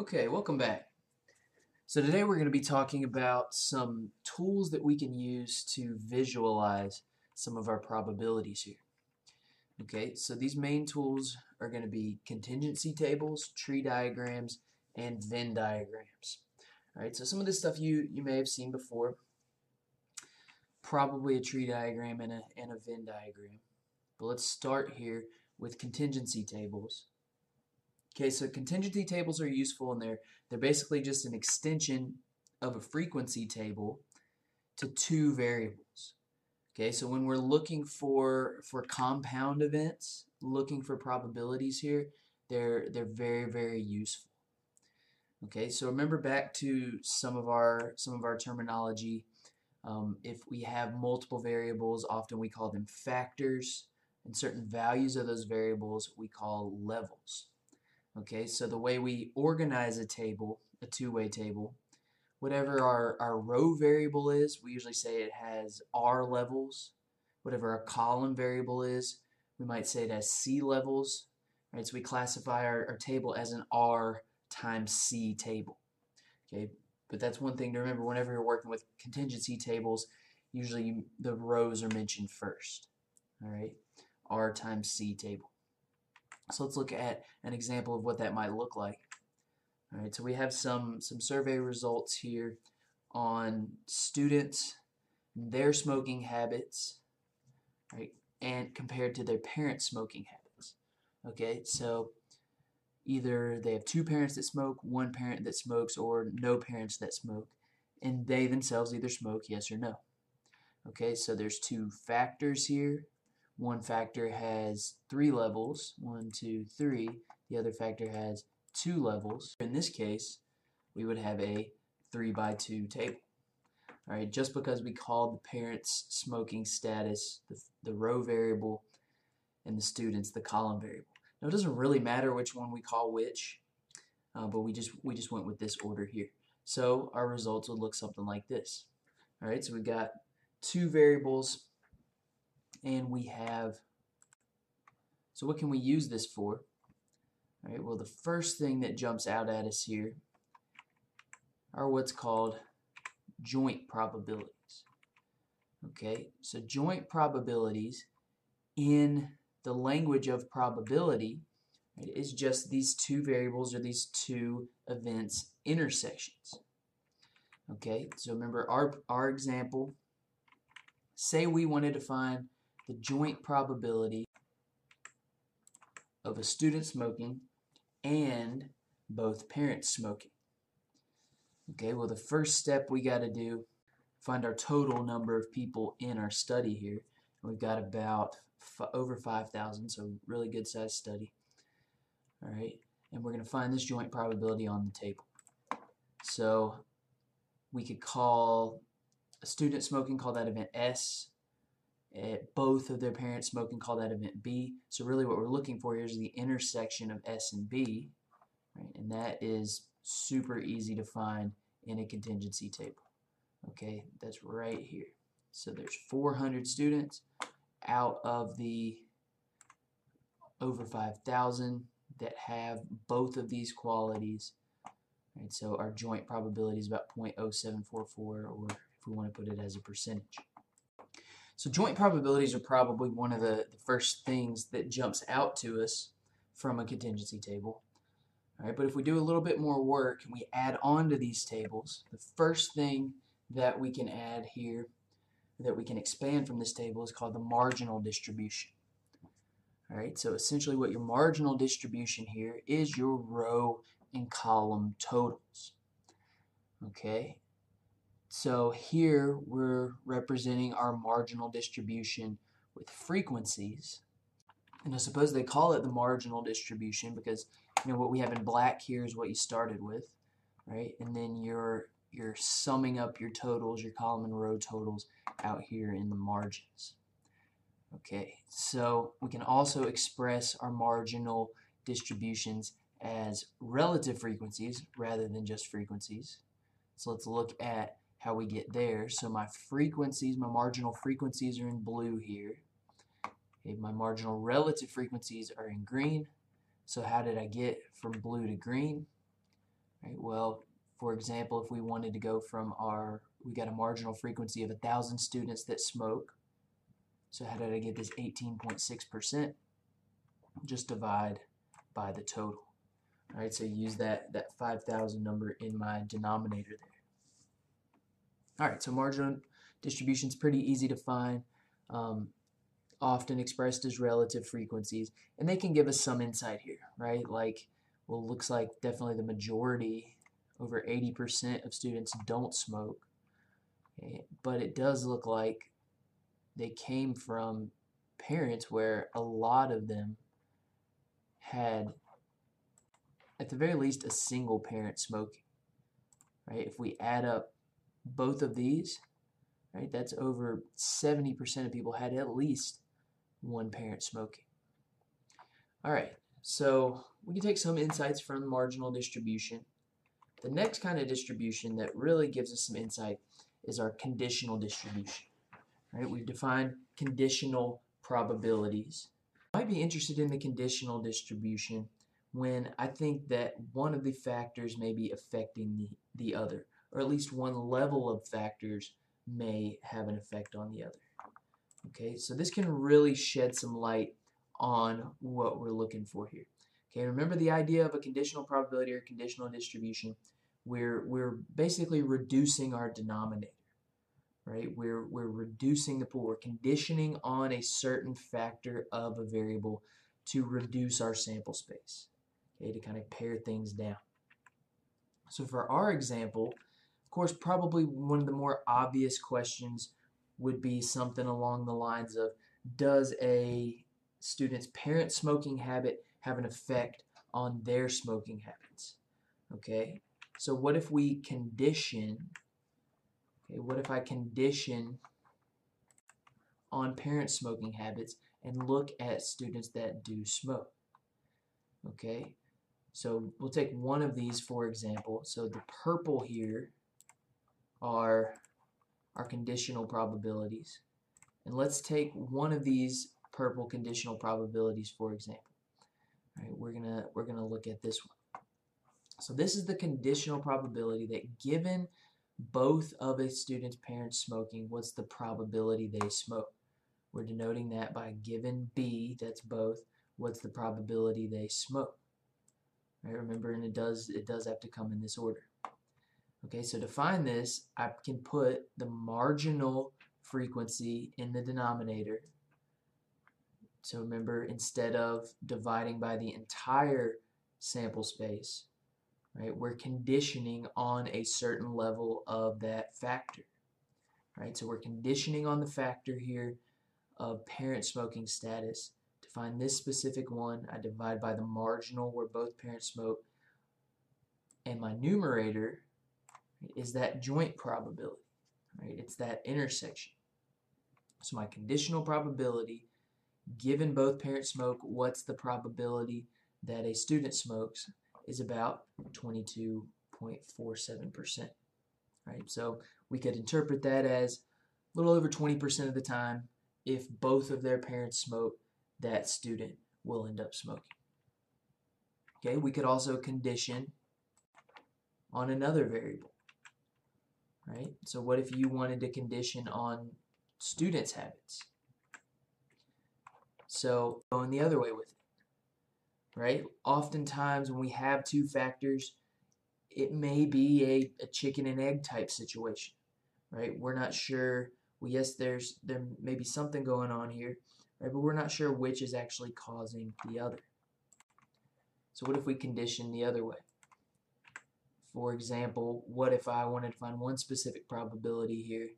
Okay, welcome back. So today we're going to be talking about some tools that we can use to visualize some of our probabilities here. Okay, so these main tools are going to be contingency tables, tree diagrams, and Venn diagrams. Alright, so some of this stuff you, you may have seen before. Probably a tree diagram and a, and a Venn diagram. But let's start here with contingency tables. Okay, so contingency tables are useful and they're they're basically just an extension of a frequency table to two variables. Okay, so when we're looking for for compound events, looking for probabilities here, they're they're very very useful. Okay, so remember back to some of our some of our terminology. Um, if we have multiple variables, often we call them factors, and certain values of those variables we call levels. Okay, so the way we organize a table, a two-way table, whatever our, our row variable is, we usually say it has R levels. Whatever our column variable is, we might say it has C levels. Right, so we classify our, our table as an R times C table. Okay, but that's one thing to remember whenever you're working with contingency tables, usually the rows are mentioned first. All right, R times C table. So let's look at an example of what that might look like. All right, so we have some, some survey results here on students, their smoking habits, right, and compared to their parents' smoking habits. Okay, so either they have two parents that smoke, one parent that smokes, or no parents that smoke, and they themselves either smoke, yes or no. Okay, so there's two factors here one factor has three levels, one, two, three. The other factor has two levels. In this case, we would have a 3 by 2 table. All right, just because we called the parents' smoking status the, the row variable and the students the column variable. Now it doesn't really matter which one we call which, uh, but we just we just went with this order here. So our results would look something like this. All right, so we've got two variables and we have so what can we use this for? All right well the first thing that jumps out at us here are what's called joint probabilities. Okay so joint probabilities in the language of probability right, is just these two variables or these two events intersections. Okay so remember our our example say we wanted to find the joint probability of a student smoking and both parents smoking. Okay, well the first step we got to do, find our total number of people in our study here. We've got about over 5,000, so really good size study. All right, and we're going to find this joint probability on the table. So we could call a student smoking, call that event S Eh, both of their parents smoke and call that event B. So really what we're looking for here is the intersection of S and B, right? and that is super easy to find in a contingency table. Okay, that's right here. So there's 400 students out of the over 5,000 that have both of these qualities. Right, so our joint probability is about 0.0744, or if we want to put it as a percentage. So joint probabilities are probably one of the, the first things that jumps out to us from a contingency table. All right, but if we do a little bit more work and we add on to these tables, the first thing that we can add here, that we can expand from this table is called the marginal distribution. All right, so essentially what your marginal distribution here is your row and column totals. Okay, so here we're representing our marginal distribution with frequencies. And I suppose they call it the marginal distribution because you know what we have in black here is what you started with, right? And then you're you're summing up your totals, your column and row totals out here in the margins. Okay, so we can also express our marginal distributions as relative frequencies rather than just frequencies. So let's look at how we get there. So my frequencies, my marginal frequencies are in blue here. Okay, my marginal relative frequencies are in green. So how did I get from blue to green? Right? Well, for example, if we wanted to go from our, we got a marginal frequency of a thousand students that smoke. So how did I get this 18.6%? Just divide by the total. All right, so use that, that 5,000 number in my denominator there. All right, so marginal distribution is pretty easy to find, um, often expressed as relative frequencies, and they can give us some insight here, right? Like, well, looks like definitely the majority, over 80% of students don't smoke, okay? but it does look like they came from parents where a lot of them had at the very least a single parent smoking right if we add up both of these right? That's over 70% of people had at least one parent smoking. All right so we can take some insights from marginal distribution. The next kind of distribution that really gives us some insight is our conditional distribution right? We've defined conditional probabilities. Might be interested in the conditional distribution when I think that one of the factors may be affecting the, the other, or at least one level of factors may have an effect on the other. Okay, so this can really shed some light on what we're looking for here. Okay, remember the idea of a conditional probability or conditional distribution. We're, we're basically reducing our denominator right? We're, we're reducing the pool. We're conditioning on a certain factor of a variable to reduce our sample space, okay, to kind of pare things down. So for our example, of course, probably one of the more obvious questions would be something along the lines of, does a student's parent smoking habit have an effect on their smoking habits? Okay, so what if we condition Okay, what if I condition on parent smoking habits and look at students that do smoke? Okay, so we'll take one of these for example. So the purple here are our conditional probabilities. And let's take one of these purple conditional probabilities for example. All right, we're gonna we're gonna look at this one. So this is the conditional probability that given both of a student's parents smoking, what's the probability they smoke? We're denoting that by given B, that's both, what's the probability they smoke? Right, remember, and it does it does have to come in this order. Okay, so to find this, I can put the marginal frequency in the denominator. So remember, instead of dividing by the entire sample space, right? We're conditioning on a certain level of that factor, right? So we're conditioning on the factor here of parent smoking status. To find this specific one, I divide by the marginal where both parents smoke, and my numerator is that joint probability, right? It's that intersection. So my conditional probability, given both parents smoke, what's the probability that a student smokes? is about 22.47%. Right? So we could interpret that as a little over 20% of the time, if both of their parents smoke, that student will end up smoking. Okay, we could also condition on another variable. Right? So what if you wanted to condition on students' habits? So going the other way with it right? Oftentimes, when we have two factors, it may be a, a chicken and egg type situation, right? We're not sure. Well, yes, there's there may be something going on here, right? But we're not sure which is actually causing the other. So what if we condition the other way? For example, what if I wanted to find one specific probability here?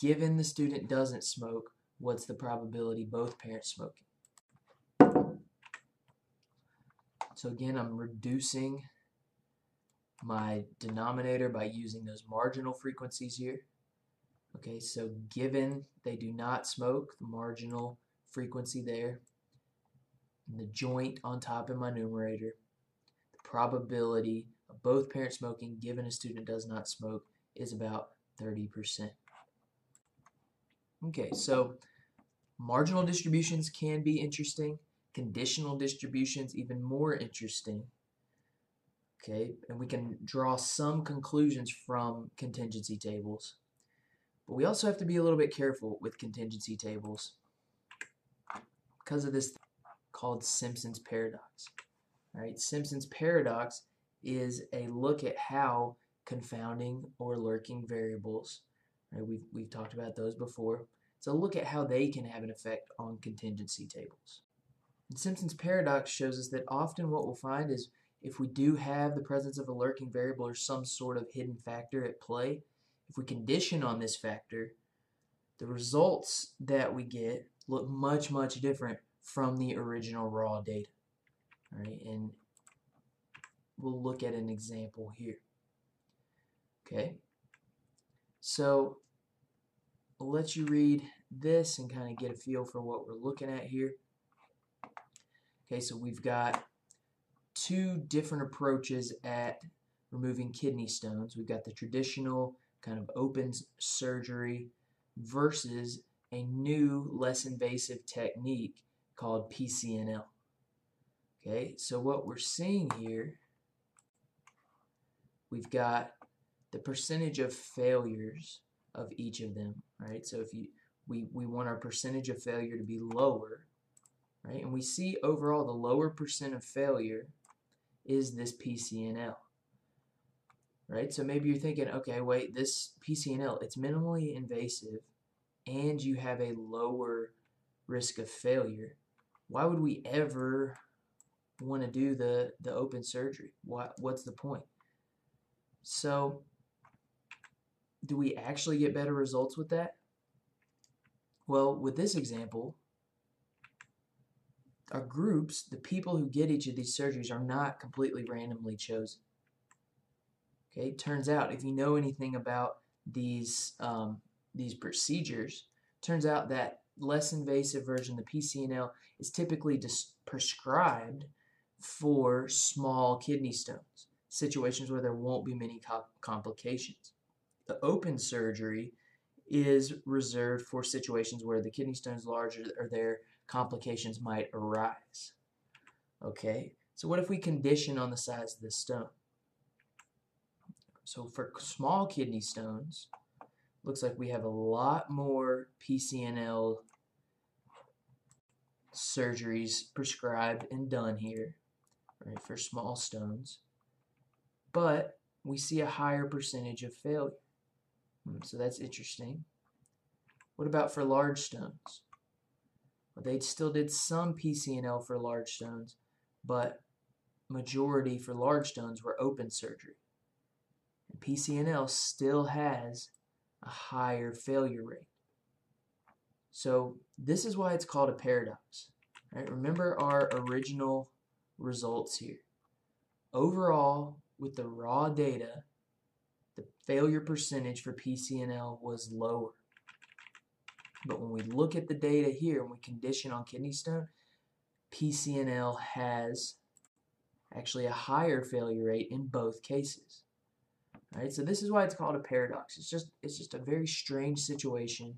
Given the student doesn't smoke, what's the probability both parents smoking? So again, I'm reducing my denominator by using those marginal frequencies here. Okay, so given they do not smoke, the marginal frequency there, and the joint on top in my numerator, the probability both parents smoking given a student does not smoke is about 30%. Okay, so marginal distributions can be interesting conditional distributions even more interesting. Okay, and we can draw some conclusions from contingency tables. But we also have to be a little bit careful with contingency tables because of this called Simpson's paradox. All right, Simpson's paradox is a look at how confounding or lurking variables, right, we've, we've talked about those before, a look at how they can have an effect on contingency tables. And Simpson's paradox shows us that often what we'll find is if we do have the presence of a lurking variable or some sort of hidden factor at play, if we condition on this factor, the results that we get look much, much different from the original raw data. All right, and we'll look at an example here. Okay, so I'll let you read this and kind of get a feel for what we're looking at here. Okay, so we've got two different approaches at removing kidney stones. We've got the traditional kind of open surgery versus a new, less invasive technique called PCNL. Okay, so what we're seeing here, we've got the percentage of failures of each of them, right? So if you we, we want our percentage of failure to be lower, right? And we see overall the lower percent of failure is this PCNL, right? So maybe you're thinking, okay, wait, this PCNL, it's minimally invasive and you have a lower risk of failure. Why would we ever want to do the, the open surgery? What, what's the point? So do we actually get better results with that? Well, with this example, our groups, the people who get each of these surgeries are not completely randomly chosen. Okay, turns out if you know anything about these um, these procedures, turns out that less invasive version, the PCNL, is typically prescribed for small kidney stones, situations where there won't be many complications. The open surgery is reserved for situations where the kidney stone is larger or their complications might arise. Okay, so what if we condition on the size of the stone? So for small kidney stones, looks like we have a lot more PCNL surgeries prescribed and done here right, for small stones. But we see a higher percentage of failure. Hmm, so that's interesting. What about for large stones? Well, they still did some PCNL for large stones, but majority for large stones were open surgery. And PCNL still has a higher failure rate. So this is why it's called a paradox. Right? Remember our original results here. Overall, with the raw data, the failure percentage for PCNL was lower. But when we look at the data here and we condition on kidney stone, PCNL has actually a higher failure rate in both cases. All right, so this is why it's called a paradox. It's just it's just a very strange situation,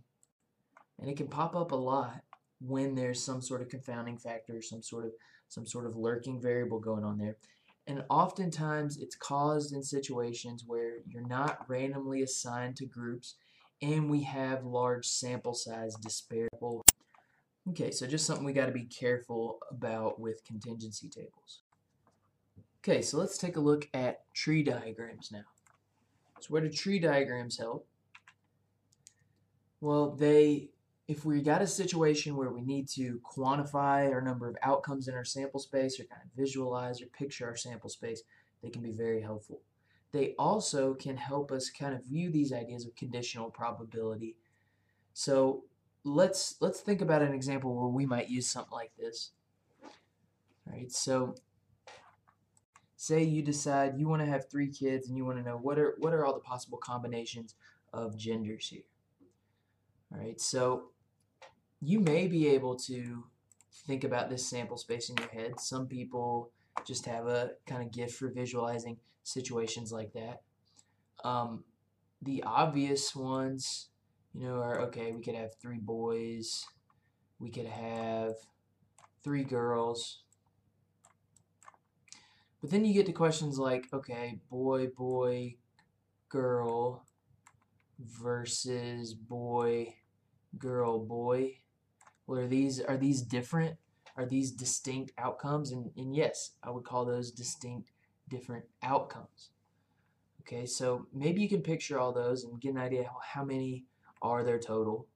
and it can pop up a lot when there's some sort of confounding factor, some sort of some sort of lurking variable going on there. And oftentimes it's caused in situations where you're not randomly assigned to groups and we have large sample size disparity. Okay, so just something we got to be careful about with contingency tables. Okay, so let's take a look at tree diagrams now. So where do tree diagrams help? Well, they if we got a situation where we need to quantify our number of outcomes in our sample space or kind of visualize or picture our sample space, they can be very helpful. They also can help us kind of view these ideas of conditional probability. So let's let's think about an example where we might use something like this. All right, so say you decide you want to have three kids and you want to know what are what are all the possible combinations of genders here. All right, so you may be able to think about this sample space in your head. Some people just have a kind of gift for visualizing situations like that. Um, the obvious ones, you know, are okay, we could have three boys, we could have three girls, But then you get to questions like, okay, boy, boy, girl versus boy, girl, boy. Well, are these are these different? Are these distinct outcomes? And, and yes, I would call those distinct different outcomes. Okay, so maybe you can picture all those and get an idea how, how many are there total.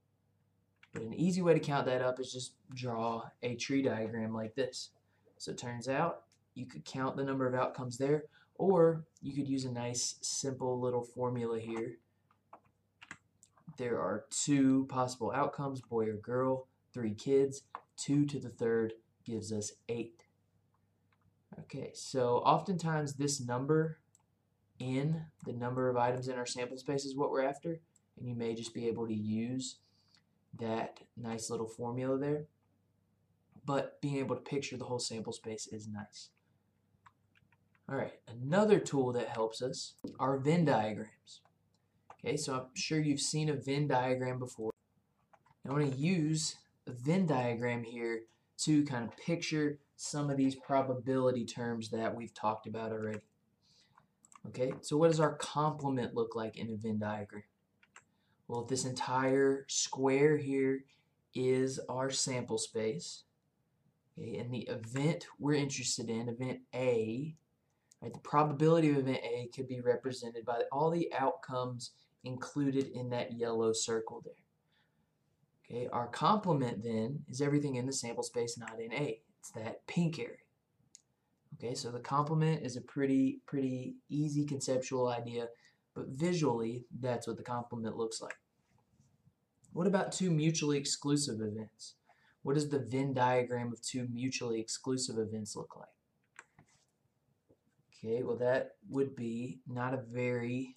But an easy way to count that up is just draw a tree diagram like this. So it turns out you could count the number of outcomes there, or you could use a nice simple little formula here. There are two possible outcomes, boy or girl, three kids. 2 to the third gives us 8. Okay, so oftentimes this number in, the number of items in our sample space is what we're after, and you may just be able to use that nice little formula there. But being able to picture the whole sample space is nice. Alright, another tool that helps us are Venn diagrams. Okay, so I'm sure you've seen a Venn diagram before. I want to use Venn diagram here to kind of picture some of these probability terms that we've talked about already. Okay, so what does our complement look like in a Venn diagram? Well, if this entire square here is our sample space. Okay, and the event we're interested in, event A, right, the probability of event A could be represented by all the outcomes included in that yellow circle there. Okay, our complement then is everything in the sample space not in A. It's that pink area. Okay, so the complement is a pretty pretty easy conceptual idea, but visually that's what the complement looks like. What about two mutually exclusive events? What does the Venn diagram of two mutually exclusive events look like? Okay, well that would be not a very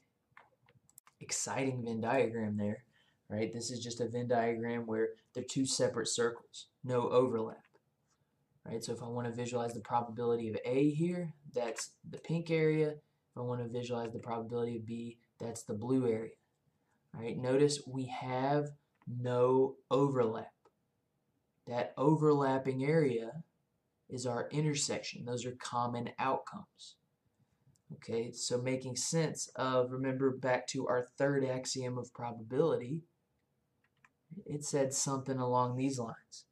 exciting Venn diagram there right? This is just a Venn diagram where they're two separate circles, no overlap, right? So if I want to visualize the probability of A here, that's the pink area. If I want to visualize the probability of B, that's the blue area, right? Notice we have no overlap. That overlapping area is our intersection. Those are common outcomes. Okay, so making sense of, remember back to our third axiom of probability, it said something along these lines.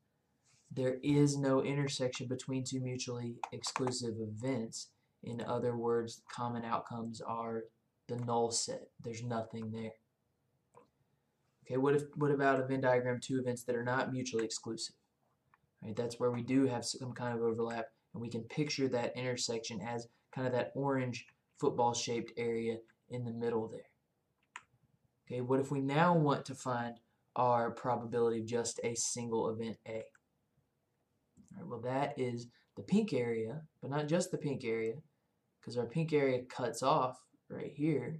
There is no intersection between two mutually exclusive events. In other words, common outcomes are the null set. There's nothing there. Okay, what if what about a Venn diagram two events that are not mutually exclusive? Right, that's where we do have some kind of overlap, and we can picture that intersection as kind of that orange football shaped area in the middle there. Okay, what if we now want to find our probability of just a single event A. Well, that is the pink area, but not just the pink area, because our pink area cuts off right here.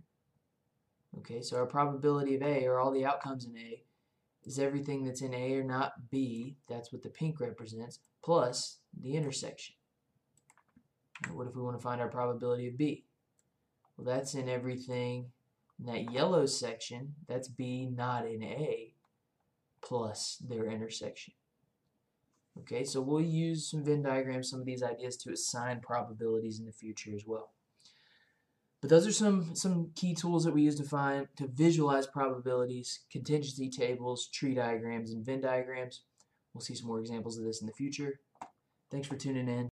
Okay, so our probability of A, or all the outcomes in A, is everything that's in A or not B, that's what the pink represents, plus the intersection. what if we want to find our probability of B? Well, that's in everything in that yellow section, that's B not in A, plus their intersection. Okay, so we'll use some Venn diagrams, some of these ideas to assign probabilities in the future as well. But those are some, some key tools that we use to find to visualize probabilities, contingency tables, tree diagrams, and Venn diagrams. We'll see some more examples of this in the future. Thanks for tuning in.